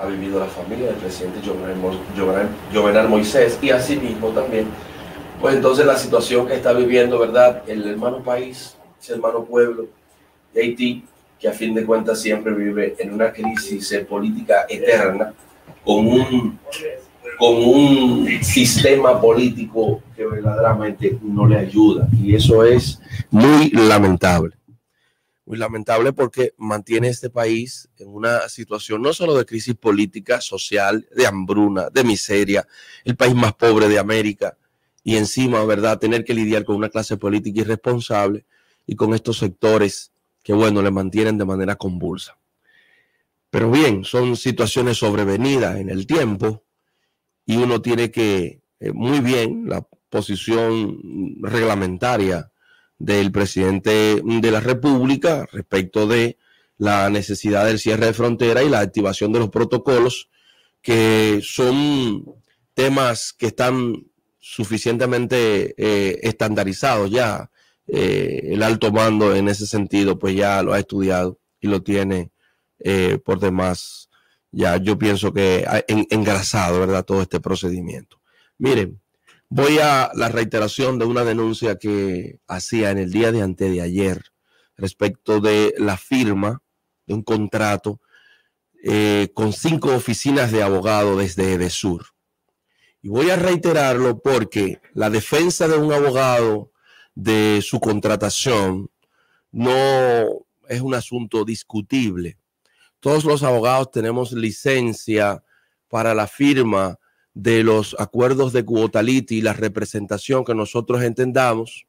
Ha vivido la familia del presidente Jovenel, Mo- Jovenel- Jovenel Moisés y asimismo también, pues entonces la situación que está viviendo, ¿verdad? El hermano país, ese hermano pueblo de Haití, que a fin de cuentas siempre vive en una crisis política eterna, con un, con un sistema político que verdaderamente no le ayuda. Y eso es muy lamentable muy lamentable porque mantiene este país en una situación no solo de crisis política, social, de hambruna, de miseria, el país más pobre de América y encima, ¿verdad?, tener que lidiar con una clase política irresponsable y con estos sectores que, bueno, le mantienen de manera convulsa. Pero bien, son situaciones sobrevenidas en el tiempo y uno tiene que, eh, muy bien, la posición reglamentaria del presidente de la República respecto de la necesidad del cierre de frontera y la activación de los protocolos, que son temas que están suficientemente eh, estandarizados ya. Eh, el alto mando en ese sentido, pues ya lo ha estudiado y lo tiene eh, por demás. Ya yo pienso que ha en- engrasado, ¿verdad? Todo este procedimiento. Miren, Voy a la reiteración de una denuncia que hacía en el día de antes de ayer respecto de la firma de un contrato eh, con cinco oficinas de abogado desde Edesur. Y voy a reiterarlo porque la defensa de un abogado de su contratación no es un asunto discutible. Todos los abogados tenemos licencia para la firma de los acuerdos de cuotality y la representación que nosotros entendamos,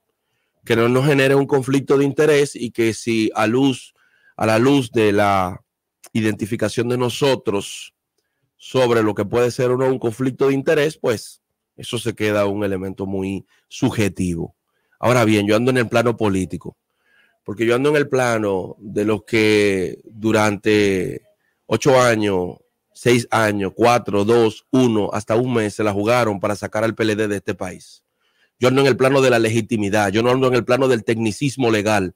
que no nos genere un conflicto de interés y que si a luz, a la luz de la identificación de nosotros sobre lo que puede ser o no un conflicto de interés, pues eso se queda un elemento muy subjetivo. Ahora bien, yo ando en el plano político, porque yo ando en el plano de los que durante ocho años seis años, cuatro, dos, uno, hasta un mes se la jugaron para sacar al PLD de este país. Yo ando en el plano de la legitimidad, yo no ando en el plano del tecnicismo legal.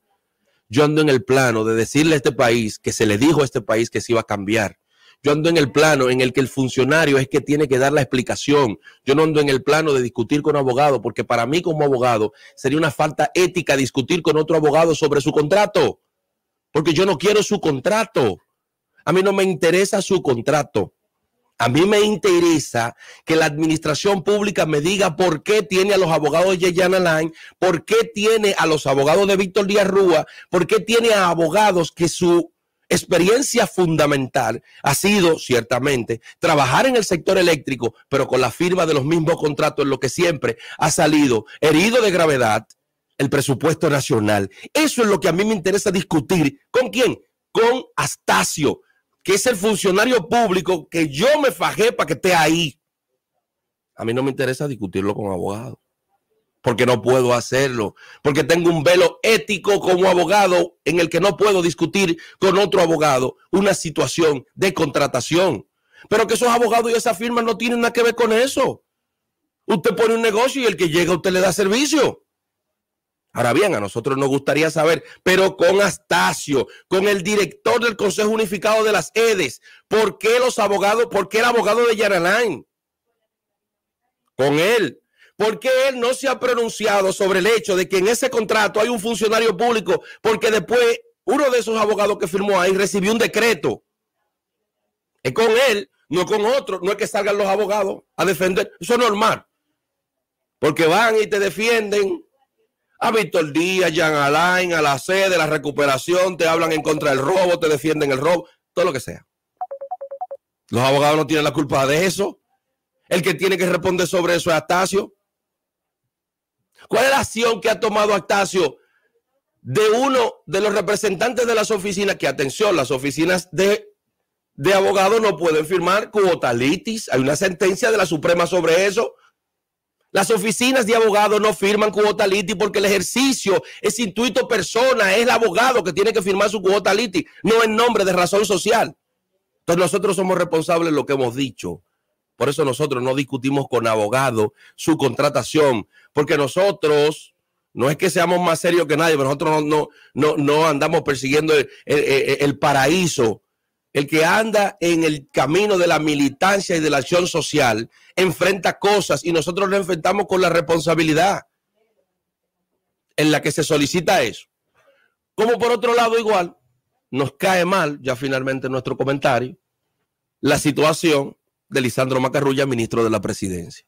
Yo ando en el plano de decirle a este país que se le dijo a este país que se iba a cambiar. Yo ando en el plano en el que el funcionario es que tiene que dar la explicación. Yo no ando en el plano de discutir con abogado, porque para mí como abogado sería una falta ética discutir con otro abogado sobre su contrato, porque yo no quiero su contrato. A mí no me interesa su contrato. A mí me interesa que la administración pública me diga por qué tiene a los abogados de Yeyana Line, por qué tiene a los abogados de Víctor Díaz Rúa, por qué tiene a abogados que su experiencia fundamental ha sido, ciertamente, trabajar en el sector eléctrico, pero con la firma de los mismos contratos, en lo que siempre ha salido herido de gravedad el presupuesto nacional. Eso es lo que a mí me interesa discutir. ¿Con quién? Con Astacio que es el funcionario público que yo me fajé para que esté ahí. A mí no me interesa discutirlo con abogados, porque no puedo hacerlo, porque tengo un velo ético como abogado en el que no puedo discutir con otro abogado una situación de contratación. Pero que esos abogados y esas firmas no tienen nada que ver con eso. Usted pone un negocio y el que llega usted le da servicio. Ahora bien, a nosotros nos gustaría saber, pero con Astacio, con el director del Consejo Unificado de las EDES, ¿por qué los abogados, por qué el abogado de Yaraline? Con él. ¿Por qué él no se ha pronunciado sobre el hecho de que en ese contrato hay un funcionario público? Porque después uno de esos abogados que firmó ahí recibió un decreto. Es con él, no con otro. No es que salgan los abogados a defender. Eso es normal. Porque van y te defienden a Víctor Díaz, Jean Alain, a la C de la recuperación, te hablan en contra del robo, te defienden el robo, todo lo que sea. Los abogados no tienen la culpa de eso. El que tiene que responder sobre eso es Astacio. ¿Cuál es la acción que ha tomado Astacio de uno de los representantes de las oficinas? Que atención, las oficinas de, de abogados no pueden firmar cuotalitis. Hay una sentencia de la Suprema sobre eso. Las oficinas de abogados no firman cuota porque el ejercicio es intuito persona, es el abogado que tiene que firmar su cuota no en nombre de razón social. Entonces nosotros somos responsables de lo que hemos dicho. Por eso nosotros no discutimos con abogado su contratación, porque nosotros no es que seamos más serios que nadie, pero nosotros no, no, no, andamos persiguiendo el, el, paraíso. El que anda en el camino de la militancia y de la acción social enfrenta cosas y nosotros lo enfrentamos con la responsabilidad en la que se solicita eso. Como por otro lado, igual, nos cae mal, ya finalmente nuestro comentario, la situación de Lisandro Macarrulla, ministro de la presidencia.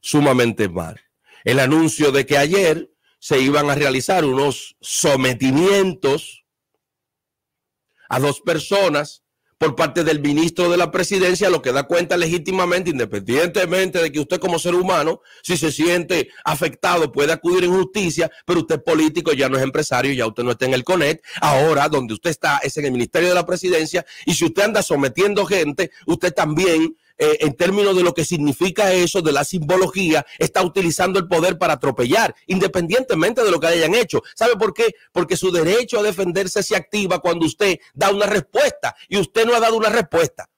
Sumamente mal. El anuncio de que ayer se iban a realizar unos sometimientos a dos personas por parte del ministro de la presidencia, lo que da cuenta legítimamente, independientemente de que usted como ser humano, si se siente afectado, puede acudir en justicia, pero usted es político, ya no es empresario, ya usted no está en el CONET. Ahora, donde usted está es en el Ministerio de la Presidencia, y si usted anda sometiendo gente, usted también eh, en términos de lo que significa eso, de la simbología, está utilizando el poder para atropellar, independientemente de lo que hayan hecho. ¿Sabe por qué? Porque su derecho a defenderse se activa cuando usted da una respuesta y usted no ha dado una respuesta.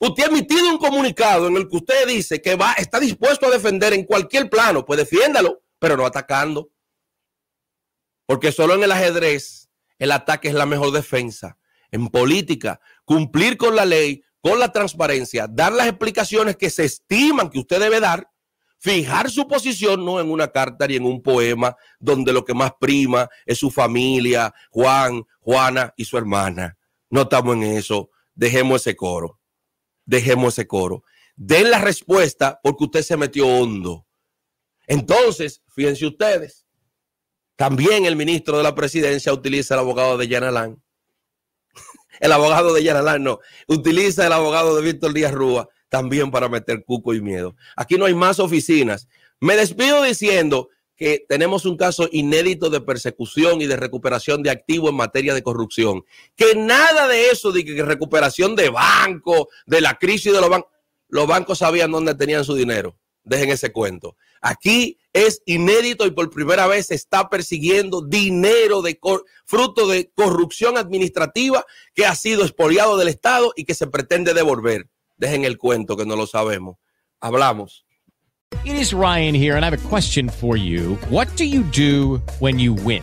Usted ha emitido un comunicado en el que usted dice que va, está dispuesto a defender en cualquier plano, pues defiéndalo, pero no atacando. Porque solo en el ajedrez el ataque es la mejor defensa. En política, cumplir con la ley con la transparencia, dar las explicaciones que se estiman que usted debe dar, fijar su posición no en una carta ni en un poema donde lo que más prima es su familia, Juan, Juana y su hermana. No estamos en eso. Dejemos ese coro. Dejemos ese coro. Den la respuesta porque usted se metió hondo. Entonces, fíjense ustedes, también el ministro de la presidencia utiliza el abogado de Yanalán el abogado de Yanalán no, utiliza el abogado de Víctor Díaz Rúa también para meter cuco y miedo. Aquí no hay más oficinas. Me despido diciendo que tenemos un caso inédito de persecución y de recuperación de activos en materia de corrupción. Que nada de eso, de que recuperación de banco, de la crisis de los bancos, los bancos sabían dónde tenían su dinero. Dejen ese cuento. Aquí es inédito y por primera vez se está persiguiendo dinero de fruto de corrupción administrativa que ha sido expoliado del Estado y que se pretende devolver. Dejen el cuento que no lo sabemos. Hablamos. It is Ryan here and I have a question for you. What do you do when you win?